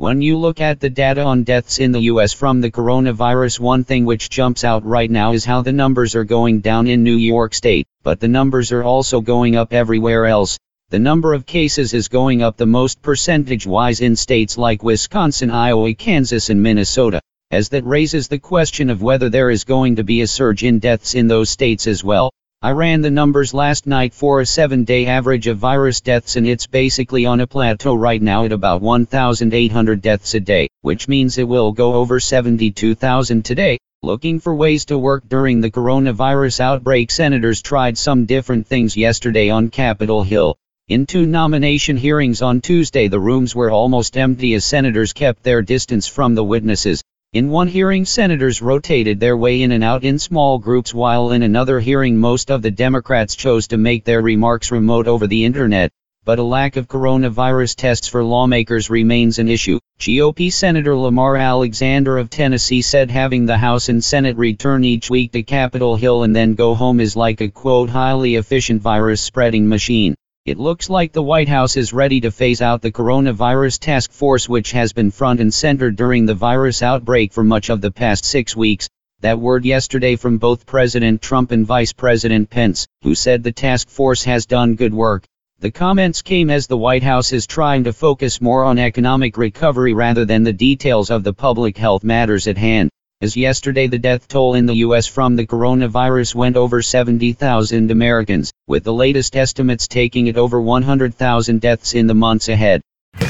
When you look at the data on deaths in the US from the coronavirus, one thing which jumps out right now is how the numbers are going down in New York State, but the numbers are also going up everywhere else. The number of cases is going up the most percentage wise in states like Wisconsin, Iowa, Kansas, and Minnesota, as that raises the question of whether there is going to be a surge in deaths in those states as well. I ran the numbers last night for a seven day average of virus deaths, and it's basically on a plateau right now at about 1,800 deaths a day, which means it will go over 72,000 today. Looking for ways to work during the coronavirus outbreak, senators tried some different things yesterday on Capitol Hill. In two nomination hearings on Tuesday, the rooms were almost empty as senators kept their distance from the witnesses. In one hearing, senators rotated their way in and out in small groups, while in another hearing, most of the Democrats chose to make their remarks remote over the internet. But a lack of coronavirus tests for lawmakers remains an issue. GOP Senator Lamar Alexander of Tennessee said having the House and Senate return each week to Capitol Hill and then go home is like a quote highly efficient virus spreading machine. It looks like the White House is ready to phase out the coronavirus task force, which has been front and center during the virus outbreak for much of the past six weeks. That word yesterday from both President Trump and Vice President Pence, who said the task force has done good work. The comments came as the White House is trying to focus more on economic recovery rather than the details of the public health matters at hand. As yesterday the death toll in the U.S. from the coronavirus went over 70,000 Americans, with the latest estimates taking it over 100,000 deaths in the months ahead. Hear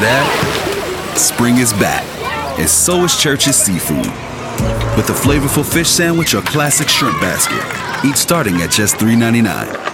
that? Spring is back, and so is Church's Seafood. With a flavorful fish sandwich or classic shrimp basket, each starting at just $3.99.